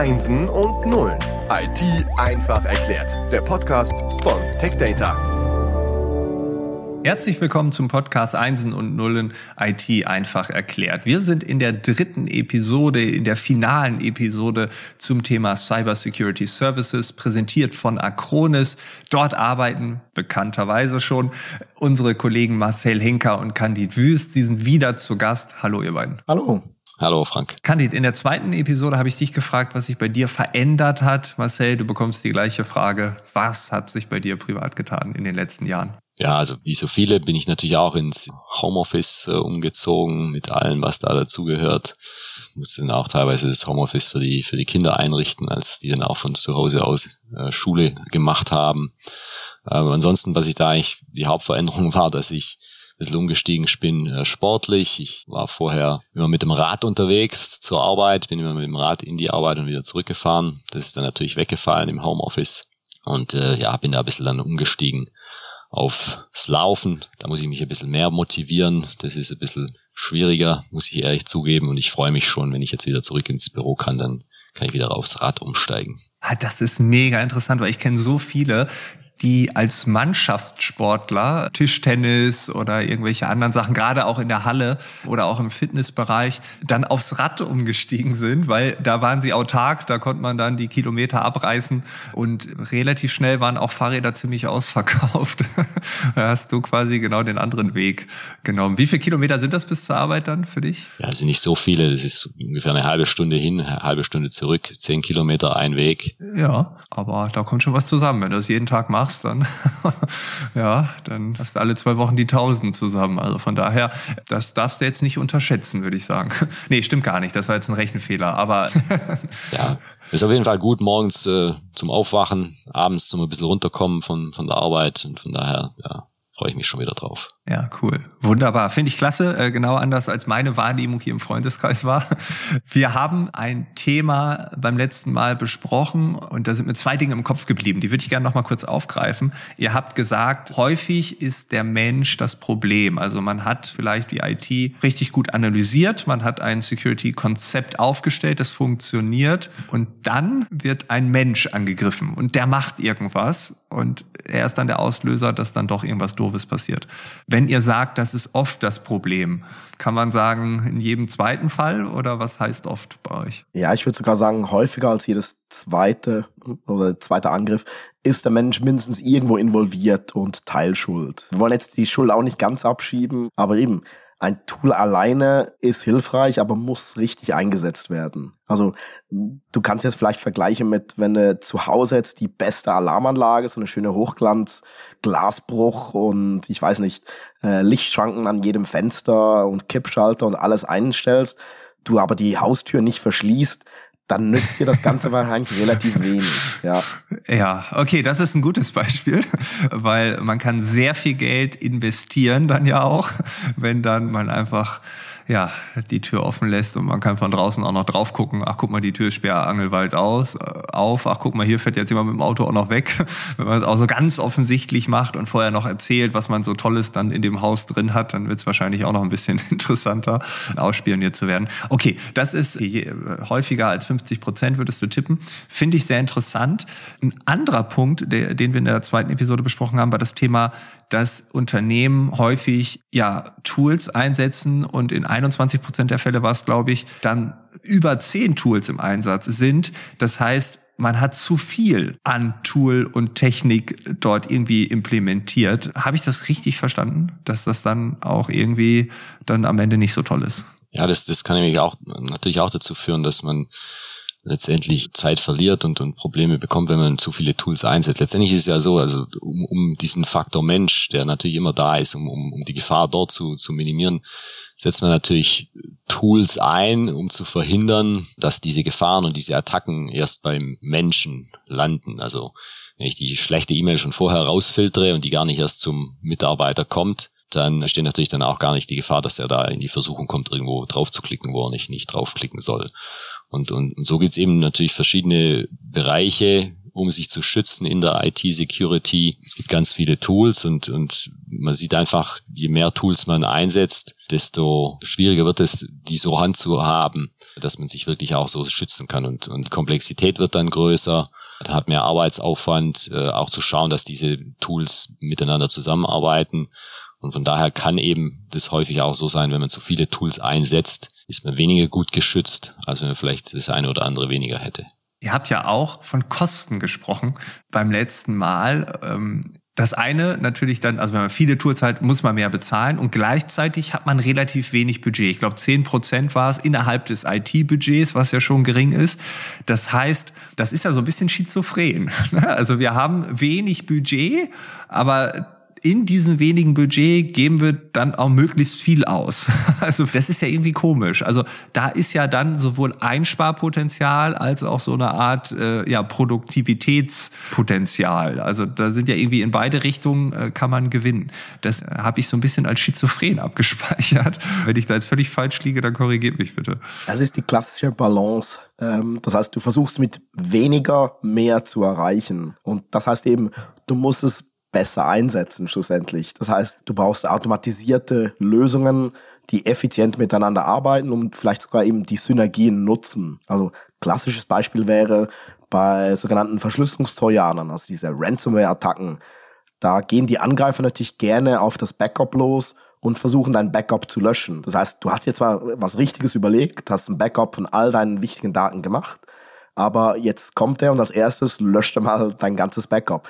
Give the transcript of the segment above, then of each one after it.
Einsen und Nullen. IT einfach erklärt. Der Podcast von TechData. Herzlich willkommen zum Podcast Einsen und Nullen IT einfach erklärt. Wir sind in der dritten Episode, in der finalen Episode zum Thema Cyber Security Services, präsentiert von Acronis. Dort arbeiten bekannterweise schon unsere Kollegen Marcel Henker und Candid Wüst. Sie sind wieder zu Gast. Hallo ihr beiden. Hallo. Hallo Frank. Candid, in der zweiten Episode habe ich dich gefragt, was sich bei dir verändert hat. Marcel, du bekommst die gleiche Frage. Was hat sich bei dir privat getan in den letzten Jahren? Ja, also wie so viele bin ich natürlich auch ins Homeoffice äh, umgezogen mit allem, was da dazugehört. Musste dann auch teilweise das Homeoffice für die für die Kinder einrichten, als die dann auch von zu Hause aus äh, Schule gemacht haben. Aber ansonsten, was ich da eigentlich die Hauptveränderung war, dass ich bisschen umgestiegen bin äh, sportlich. Ich war vorher immer mit dem Rad unterwegs zur Arbeit, bin immer mit dem Rad in die Arbeit und wieder zurückgefahren. Das ist dann natürlich weggefallen im Homeoffice. Und äh, ja, bin da ein bisschen dann umgestiegen aufs Laufen. Da muss ich mich ein bisschen mehr motivieren. Das ist ein bisschen schwieriger, muss ich ehrlich zugeben. Und ich freue mich schon, wenn ich jetzt wieder zurück ins Büro kann, dann kann ich wieder aufs Rad umsteigen. Ah, das ist mega interessant, weil ich kenne so viele, die als Mannschaftssportler Tischtennis oder irgendwelche anderen Sachen, gerade auch in der Halle oder auch im Fitnessbereich, dann aufs Rad umgestiegen sind, weil da waren sie autark, da konnte man dann die Kilometer abreißen und relativ schnell waren auch Fahrräder ziemlich ausverkauft. da hast du quasi genau den anderen Weg genommen. Wie viele Kilometer sind das bis zur Arbeit dann für dich? Ja, also nicht so viele. Das ist ungefähr eine halbe Stunde hin, eine halbe Stunde zurück, zehn Kilometer ein Weg. Ja, aber da kommt schon was zusammen, wenn du das jeden Tag machst machst, dann ja, dann hast du alle zwei Wochen die tausend zusammen. Also von daher, das darfst du jetzt nicht unterschätzen, würde ich sagen. nee, stimmt gar nicht. Das war jetzt ein Rechenfehler. Aber ja, ist auf jeden Fall gut morgens äh, zum Aufwachen, abends zum ein bisschen runterkommen von von der Arbeit und von daher ja freue ich mich schon wieder drauf. Ja, cool. Wunderbar. Finde ich klasse. Äh, genau anders als meine Wahrnehmung hier im Freundeskreis war. Wir haben ein Thema beim letzten Mal besprochen und da sind mir zwei Dinge im Kopf geblieben. Die würde ich gerne noch mal kurz aufgreifen. Ihr habt gesagt, häufig ist der Mensch das Problem. Also man hat vielleicht die IT richtig gut analysiert. Man hat ein Security-Konzept aufgestellt, das funktioniert. Und dann wird ein Mensch angegriffen und der macht irgendwas und er ist dann der Auslöser, dass dann doch irgendwas Doofes passiert. Wenn ihr sagt, das ist oft das Problem, kann man sagen, in jedem zweiten Fall oder was heißt oft bei euch? Ja, ich würde sogar sagen, häufiger als jedes zweite oder zweite Angriff ist der Mensch mindestens irgendwo involviert und Teilschuld. Wir wollen jetzt die Schuld auch nicht ganz abschieben, aber eben, ein Tool alleine ist hilfreich, aber muss richtig eingesetzt werden. Also du kannst jetzt vielleicht vergleichen mit, wenn du zu Hause jetzt die beste Alarmanlage, so eine schöne Hochglanz, Glasbruch und ich weiß nicht, äh, Lichtschranken an jedem Fenster und Kippschalter und alles einstellst, du aber die Haustür nicht verschließt, dann nützt dir das Ganze wahrscheinlich relativ wenig. Ja. ja, okay, das ist ein gutes Beispiel, weil man kann sehr viel Geld investieren dann ja auch, wenn dann man einfach ja, die Tür offen lässt und man kann von draußen auch noch drauf gucken. Ach, guck mal, die Tür ist Sperrangelwald aus, äh, auf. Ach, guck mal, hier fährt jetzt jemand mit dem Auto auch noch weg. Wenn man es auch so ganz offensichtlich macht und vorher noch erzählt, was man so Tolles dann in dem Haus drin hat, dann wird es wahrscheinlich auch noch ein bisschen interessanter, ausspioniert zu werden. Okay, das ist häufiger als 50 Prozent, würdest du tippen. Finde ich sehr interessant. Ein anderer Punkt, der, den wir in der zweiten Episode besprochen haben, war das Thema dass Unternehmen häufig ja Tools einsetzen und in 21 Prozent der Fälle war es, glaube ich, dann über zehn Tools im Einsatz sind. Das heißt, man hat zu viel an Tool und Technik dort irgendwie implementiert. Habe ich das richtig verstanden, dass das dann auch irgendwie dann am Ende nicht so toll ist? Ja, das, das kann nämlich auch natürlich auch dazu führen, dass man letztendlich Zeit verliert und, und Probleme bekommt, wenn man zu viele Tools einsetzt. Letztendlich ist es ja so, also um, um diesen Faktor Mensch, der natürlich immer da ist, um, um, um die Gefahr dort zu, zu minimieren, setzt man natürlich Tools ein, um zu verhindern, dass diese Gefahren und diese Attacken erst beim Menschen landen. Also wenn ich die schlechte E-Mail schon vorher rausfiltere und die gar nicht erst zum Mitarbeiter kommt, dann steht natürlich dann auch gar nicht die Gefahr, dass er da in die Versuchung kommt, irgendwo drauf zu klicken, wo er nicht, nicht draufklicken soll. Und, und, und so gibt's eben natürlich verschiedene Bereiche, um sich zu schützen in der IT-Security. Es gibt ganz viele Tools und, und man sieht einfach, je mehr Tools man einsetzt, desto schwieriger wird es, die so handzuhaben, dass man sich wirklich auch so schützen kann. Und, und Komplexität wird dann größer. Man hat mehr Arbeitsaufwand, äh, auch zu schauen, dass diese Tools miteinander zusammenarbeiten. Und von daher kann eben das häufig auch so sein, wenn man zu viele Tools einsetzt, ist man weniger gut geschützt, als wenn man vielleicht das eine oder andere weniger hätte. Ihr habt ja auch von Kosten gesprochen beim letzten Mal. Ähm, das eine natürlich dann, also wenn man viele Tours hat, muss man mehr bezahlen und gleichzeitig hat man relativ wenig Budget. Ich glaube, zehn Prozent war es innerhalb des IT-Budgets, was ja schon gering ist. Das heißt, das ist ja so ein bisschen schizophren. Also wir haben wenig Budget, aber in diesem wenigen Budget geben wir dann auch möglichst viel aus. Also das ist ja irgendwie komisch. Also da ist ja dann sowohl Einsparpotenzial als auch so eine Art äh, ja, Produktivitätspotenzial. Also da sind ja irgendwie in beide Richtungen äh, kann man gewinnen. Das habe ich so ein bisschen als schizophren abgespeichert. Wenn ich da jetzt völlig falsch liege, dann korrigiert mich bitte. Das ist die klassische Balance. Ähm, das heißt, du versuchst mit weniger mehr zu erreichen. Und das heißt eben, du musst es besser einsetzen schlussendlich. Das heißt, du brauchst automatisierte Lösungen, die effizient miteinander arbeiten und vielleicht sogar eben die Synergien nutzen. Also klassisches Beispiel wäre bei sogenannten Verschlüsselungstrojanern, also diese Ransomware-Attacken. Da gehen die Angreifer natürlich gerne auf das Backup los und versuchen dein Backup zu löschen. Das heißt, du hast jetzt zwar was Richtiges überlegt, hast ein Backup von all deinen wichtigen Daten gemacht, aber jetzt kommt er und als erstes löscht er mal dein ganzes Backup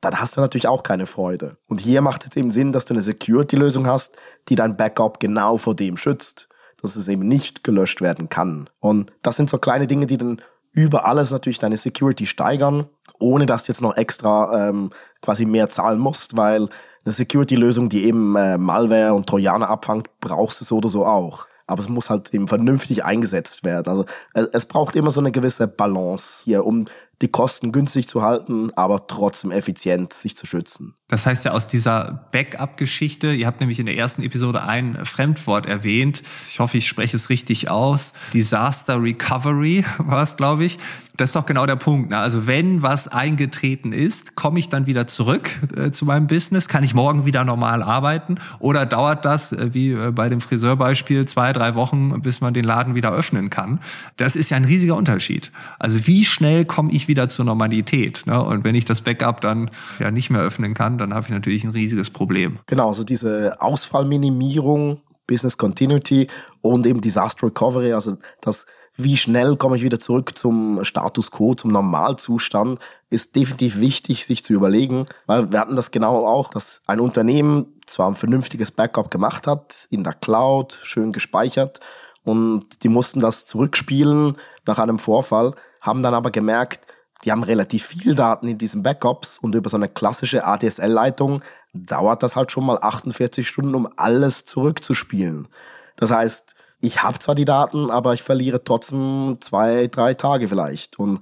dann hast du natürlich auch keine Freude. Und hier macht es eben Sinn, dass du eine Security-Lösung hast, die dein Backup genau vor dem schützt, dass es eben nicht gelöscht werden kann. Und das sind so kleine Dinge, die dann über alles natürlich deine Security steigern, ohne dass du jetzt noch extra ähm, quasi mehr zahlen musst, weil eine Security-Lösung, die eben äh, Malware und Trojaner abfangt, brauchst du so oder so auch. Aber es muss halt eben vernünftig eingesetzt werden. Also es, es braucht immer so eine gewisse Balance hier, um die Kosten günstig zu halten, aber trotzdem effizient sich zu schützen. Das heißt ja aus dieser Backup-Geschichte, ihr habt nämlich in der ersten Episode ein Fremdwort erwähnt. Ich hoffe, ich spreche es richtig aus. Disaster Recovery war es, glaube ich. Das ist doch genau der Punkt. Ne? Also wenn was eingetreten ist, komme ich dann wieder zurück äh, zu meinem Business? Kann ich morgen wieder normal arbeiten? Oder dauert das, äh, wie äh, bei dem Friseurbeispiel, zwei, drei Wochen, bis man den Laden wieder öffnen kann? Das ist ja ein riesiger Unterschied. Also wie schnell komme ich wieder zur Normalität? Ne? Und wenn ich das Backup dann ja nicht mehr öffnen kann, dann habe ich natürlich ein riesiges Problem. Genau, also diese Ausfallminimierung, Business Continuity und eben Disaster Recovery, also das wie schnell komme ich wieder zurück zum Status quo, zum Normalzustand, ist definitiv wichtig, sich zu überlegen, weil wir hatten das genau auch, dass ein Unternehmen zwar ein vernünftiges Backup gemacht hat, in der Cloud, schön gespeichert, und die mussten das zurückspielen nach einem Vorfall, haben dann aber gemerkt, die haben relativ viel Daten in diesen Backups und über so eine klassische ADSL-Leitung dauert das halt schon mal 48 Stunden, um alles zurückzuspielen. Das heißt, ich habe zwar die Daten, aber ich verliere trotzdem zwei, drei Tage vielleicht. Und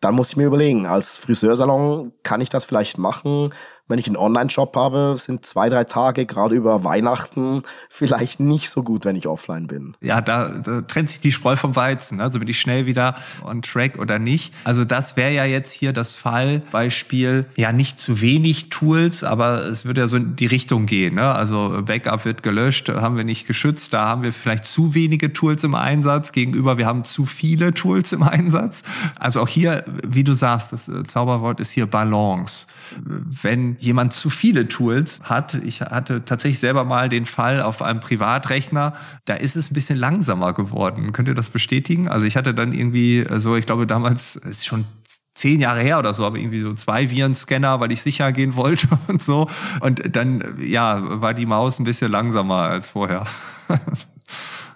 dann muss ich mir überlegen, als Friseursalon kann ich das vielleicht machen, wenn ich einen Online-Shop habe, sind zwei, drei Tage gerade über Weihnachten vielleicht nicht so gut, wenn ich offline bin. Ja, da, da trennt sich die Spreu vom Weizen. Ne? Also bin ich schnell wieder on track oder nicht. Also das wäre ja jetzt hier das Fallbeispiel. Ja, nicht zu wenig Tools, aber es würde ja so in die Richtung gehen. Ne? Also Backup wird gelöscht, haben wir nicht geschützt. Da haben wir vielleicht zu wenige Tools im Einsatz gegenüber, wir haben zu viele Tools im Einsatz. Also auch hier, wie du sagst, das Zauberwort ist hier Balance. Wenn jemand zu viele Tools hat. Ich hatte tatsächlich selber mal den Fall auf einem Privatrechner, da ist es ein bisschen langsamer geworden. Könnt ihr das bestätigen? Also ich hatte dann irgendwie so, ich glaube damals, ist schon zehn Jahre her oder so, aber irgendwie so zwei Virenscanner, weil ich sicher gehen wollte und so. Und dann, ja, war die Maus ein bisschen langsamer als vorher.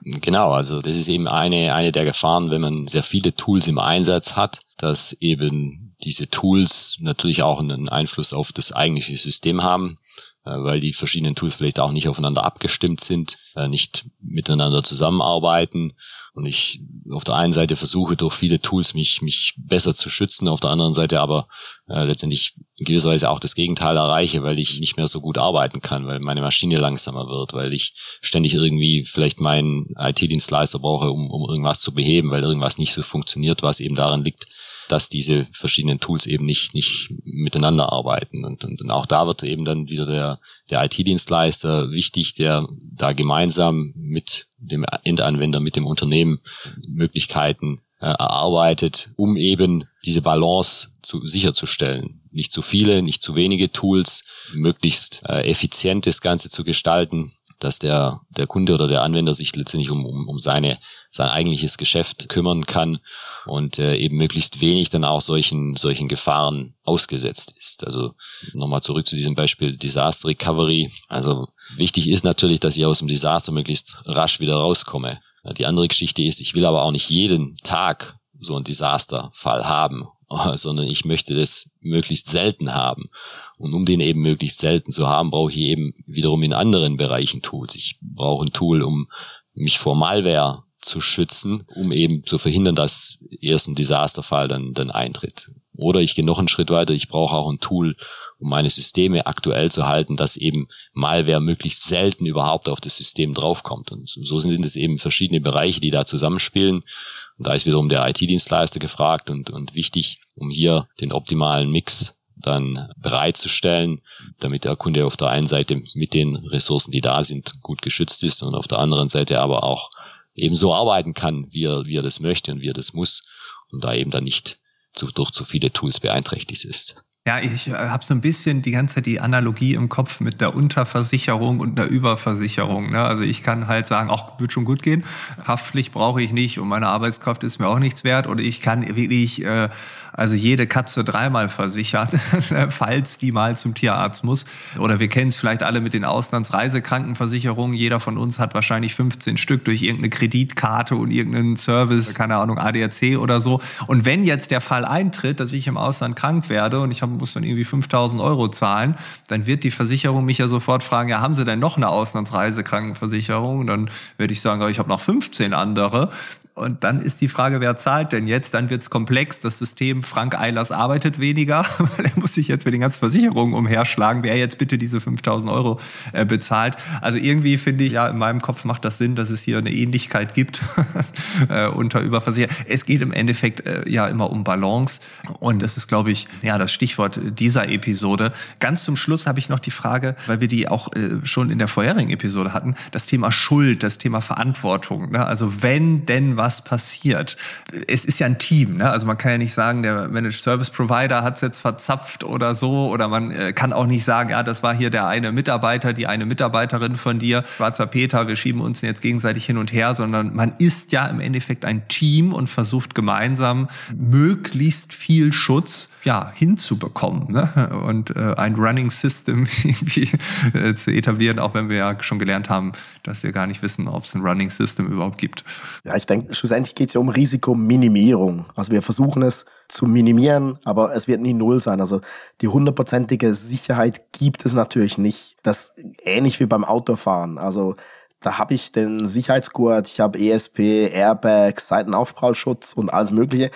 Genau, also das ist eben eine, eine der Gefahren, wenn man sehr viele Tools im Einsatz hat, dass eben diese Tools natürlich auch einen Einfluss auf das eigentliche System haben, äh, weil die verschiedenen Tools vielleicht auch nicht aufeinander abgestimmt sind, äh, nicht miteinander zusammenarbeiten. Und ich auf der einen Seite versuche durch viele Tools mich mich besser zu schützen, auf der anderen Seite aber äh, letztendlich in gewisser Weise auch das Gegenteil erreiche, weil ich nicht mehr so gut arbeiten kann, weil meine Maschine langsamer wird, weil ich ständig irgendwie vielleicht meinen IT-Dienstleister brauche, um, um irgendwas zu beheben, weil irgendwas nicht so funktioniert, was eben daran liegt, dass diese verschiedenen Tools eben nicht, nicht miteinander arbeiten. Und, und, und auch da wird eben dann wieder der, der IT-Dienstleister wichtig, der da gemeinsam mit dem Endanwender, mit dem Unternehmen Möglichkeiten äh, erarbeitet, um eben diese Balance zu, sicherzustellen. Nicht zu viele, nicht zu wenige Tools, möglichst äh, effizient das Ganze zu gestalten, dass der, der Kunde oder der Anwender sich letztendlich um, um, um seine, sein eigentliches Geschäft kümmern kann und äh, eben möglichst wenig dann auch solchen, solchen Gefahren ausgesetzt ist. Also nochmal zurück zu diesem Beispiel Disaster Recovery. Also wichtig ist natürlich, dass ich aus dem Desaster möglichst rasch wieder rauskomme. Die andere Geschichte ist, ich will aber auch nicht jeden Tag so einen Desasterfall haben, sondern ich möchte das möglichst selten haben. Und um den eben möglichst selten zu haben, brauche ich eben wiederum in anderen Bereichen Tools. Ich brauche ein Tool, um mich vor Malware zu schützen, um eben zu verhindern, dass erst ein Desasterfall dann, dann eintritt. Oder ich gehe noch einen Schritt weiter, ich brauche auch ein Tool, um meine Systeme aktuell zu halten, dass eben Malware möglichst selten überhaupt auf das System draufkommt. Und so sind es eben verschiedene Bereiche, die da zusammenspielen. Und da ist wiederum der IT-Dienstleister gefragt und, und wichtig, um hier den optimalen Mix dann bereitzustellen, damit der Kunde auf der einen Seite mit den Ressourcen, die da sind, gut geschützt ist und auf der anderen Seite aber auch eben so arbeiten kann, wie er, wie er das möchte und wie er das muss und da eben dann nicht zu, durch zu viele Tools beeinträchtigt ist. Ja, ich äh, habe so ein bisschen die ganze Zeit die Analogie im Kopf mit der Unterversicherung und der Überversicherung. Ne? Also ich kann halt sagen, auch wird schon gut gehen, Haftpflicht brauche ich nicht und meine Arbeitskraft ist mir auch nichts wert. Oder ich kann wirklich äh, also jede Katze dreimal versichern, falls die mal zum Tierarzt muss. Oder wir kennen es vielleicht alle mit den Auslandsreisekrankenversicherungen. Jeder von uns hat wahrscheinlich 15 Stück durch irgendeine Kreditkarte und irgendeinen Service, keine Ahnung, ADAC oder so. Und wenn jetzt der Fall eintritt, dass ich im Ausland krank werde und ich muss dann irgendwie 5000 Euro zahlen, dann wird die Versicherung mich ja sofort fragen, ja, haben Sie denn noch eine Auslandsreisekrankenversicherung? Dann werde ich sagen, ich habe noch 15 andere. Und dann ist die Frage, wer zahlt denn jetzt? Dann wird's komplex. Das System Frank Eilers arbeitet weniger, weil er muss sich jetzt mit den ganzen Versicherungen umherschlagen, wer jetzt bitte diese 5000 Euro äh, bezahlt. Also irgendwie finde ich, ja, in meinem Kopf macht das Sinn, dass es hier eine Ähnlichkeit gibt äh, unter Überversicherung. Es geht im Endeffekt äh, ja immer um Balance. Und das ist, glaube ich, ja, das Stichwort dieser Episode. Ganz zum Schluss habe ich noch die Frage, weil wir die auch schon in der vorherigen Episode hatten, das Thema Schuld, das Thema Verantwortung. Ne? Also wenn denn was passiert. Es ist ja ein Team, ne? also man kann ja nicht sagen, der Managed Service Provider hat es jetzt verzapft oder so, oder man äh, kann auch nicht sagen, ja, das war hier der eine Mitarbeiter, die eine Mitarbeiterin von dir, schwarzer Peter, wir schieben uns jetzt gegenseitig hin und her, sondern man ist ja im Endeffekt ein Team und versucht gemeinsam möglichst viel Schutz ja hinzubekommen ne? und äh, ein Running System irgendwie äh, zu etablieren, auch wenn wir ja schon gelernt haben, dass wir gar nicht wissen, ob es ein Running System überhaupt gibt. Ja, ich denke, schlussendlich geht es ja um Risikominimierung. Also wir versuchen es zu minimieren, aber es wird nie null sein. Also die hundertprozentige Sicherheit gibt es natürlich nicht. Das ähnlich wie beim Autofahren. Also da habe ich den Sicherheitsgurt, ich habe ESP, Airbags, Seitenaufprallschutz und alles Mögliche.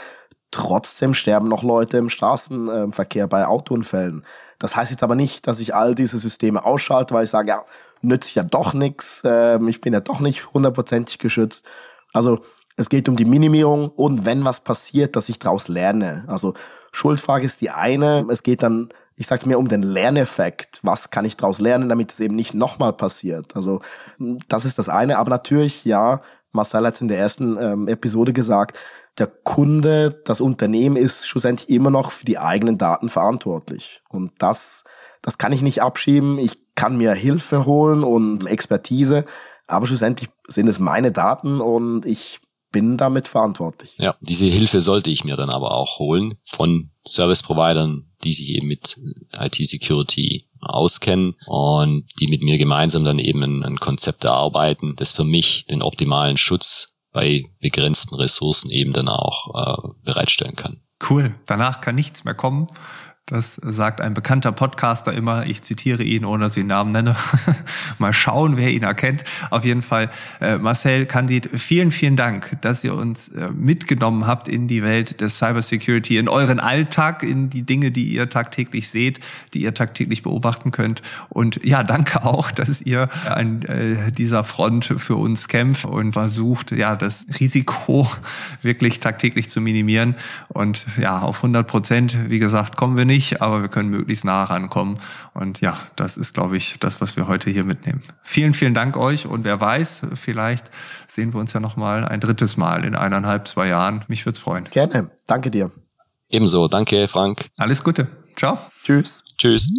Trotzdem sterben noch Leute im Straßenverkehr bei Autounfällen. Das heißt jetzt aber nicht, dass ich all diese Systeme ausschalte, weil ich sage, ja, nützt ja doch nichts, ähm, ich bin ja doch nicht hundertprozentig geschützt. Also es geht um die Minimierung und wenn was passiert, dass ich daraus lerne. Also Schuldfrage ist die eine. Es geht dann, ich sage mir um den Lerneffekt. Was kann ich daraus lernen, damit es eben nicht nochmal passiert? Also das ist das eine. Aber natürlich, ja, Marcel hat es in der ersten ähm, Episode gesagt, der Kunde, das Unternehmen ist schlussendlich immer noch für die eigenen Daten verantwortlich. Und das, das kann ich nicht abschieben. Ich kann mir Hilfe holen und Expertise. Aber schlussendlich sind es meine Daten und ich bin damit verantwortlich. Ja, diese Hilfe sollte ich mir dann aber auch holen von Service-Providern, die sich eben mit IT-Security auskennen und die mit mir gemeinsam dann eben ein, ein Konzept erarbeiten, das für mich den optimalen Schutz bei begrenzten Ressourcen eben dann auch äh, bereitstellen kann. Cool. Danach kann nichts mehr kommen Das sagt ein bekannter Podcaster immer. Ich zitiere ihn, ohne dass ich den Namen nenne. Mal schauen, wer ihn erkennt. Auf jeden Fall, äh, Marcel Candid, vielen, vielen Dank, dass ihr uns äh, mitgenommen habt in die Welt des Cybersecurity, in euren Alltag, in die Dinge, die ihr tagtäglich seht, die ihr tagtäglich beobachten könnt. Und ja, danke auch, dass ihr an äh, dieser Front für uns kämpft und versucht, ja, das Risiko wirklich tagtäglich zu minimieren. Und ja, auf 100 Prozent, wie gesagt, kommen wir nicht nicht, aber wir können möglichst nah rankommen. Und ja, das ist, glaube ich, das, was wir heute hier mitnehmen. Vielen, vielen Dank euch und wer weiß, vielleicht sehen wir uns ja noch mal ein drittes Mal in eineinhalb, zwei Jahren. Mich würde es freuen. Gerne. Danke dir. Ebenso. Danke, Frank. Alles Gute. Ciao. Tschüss. Tschüss.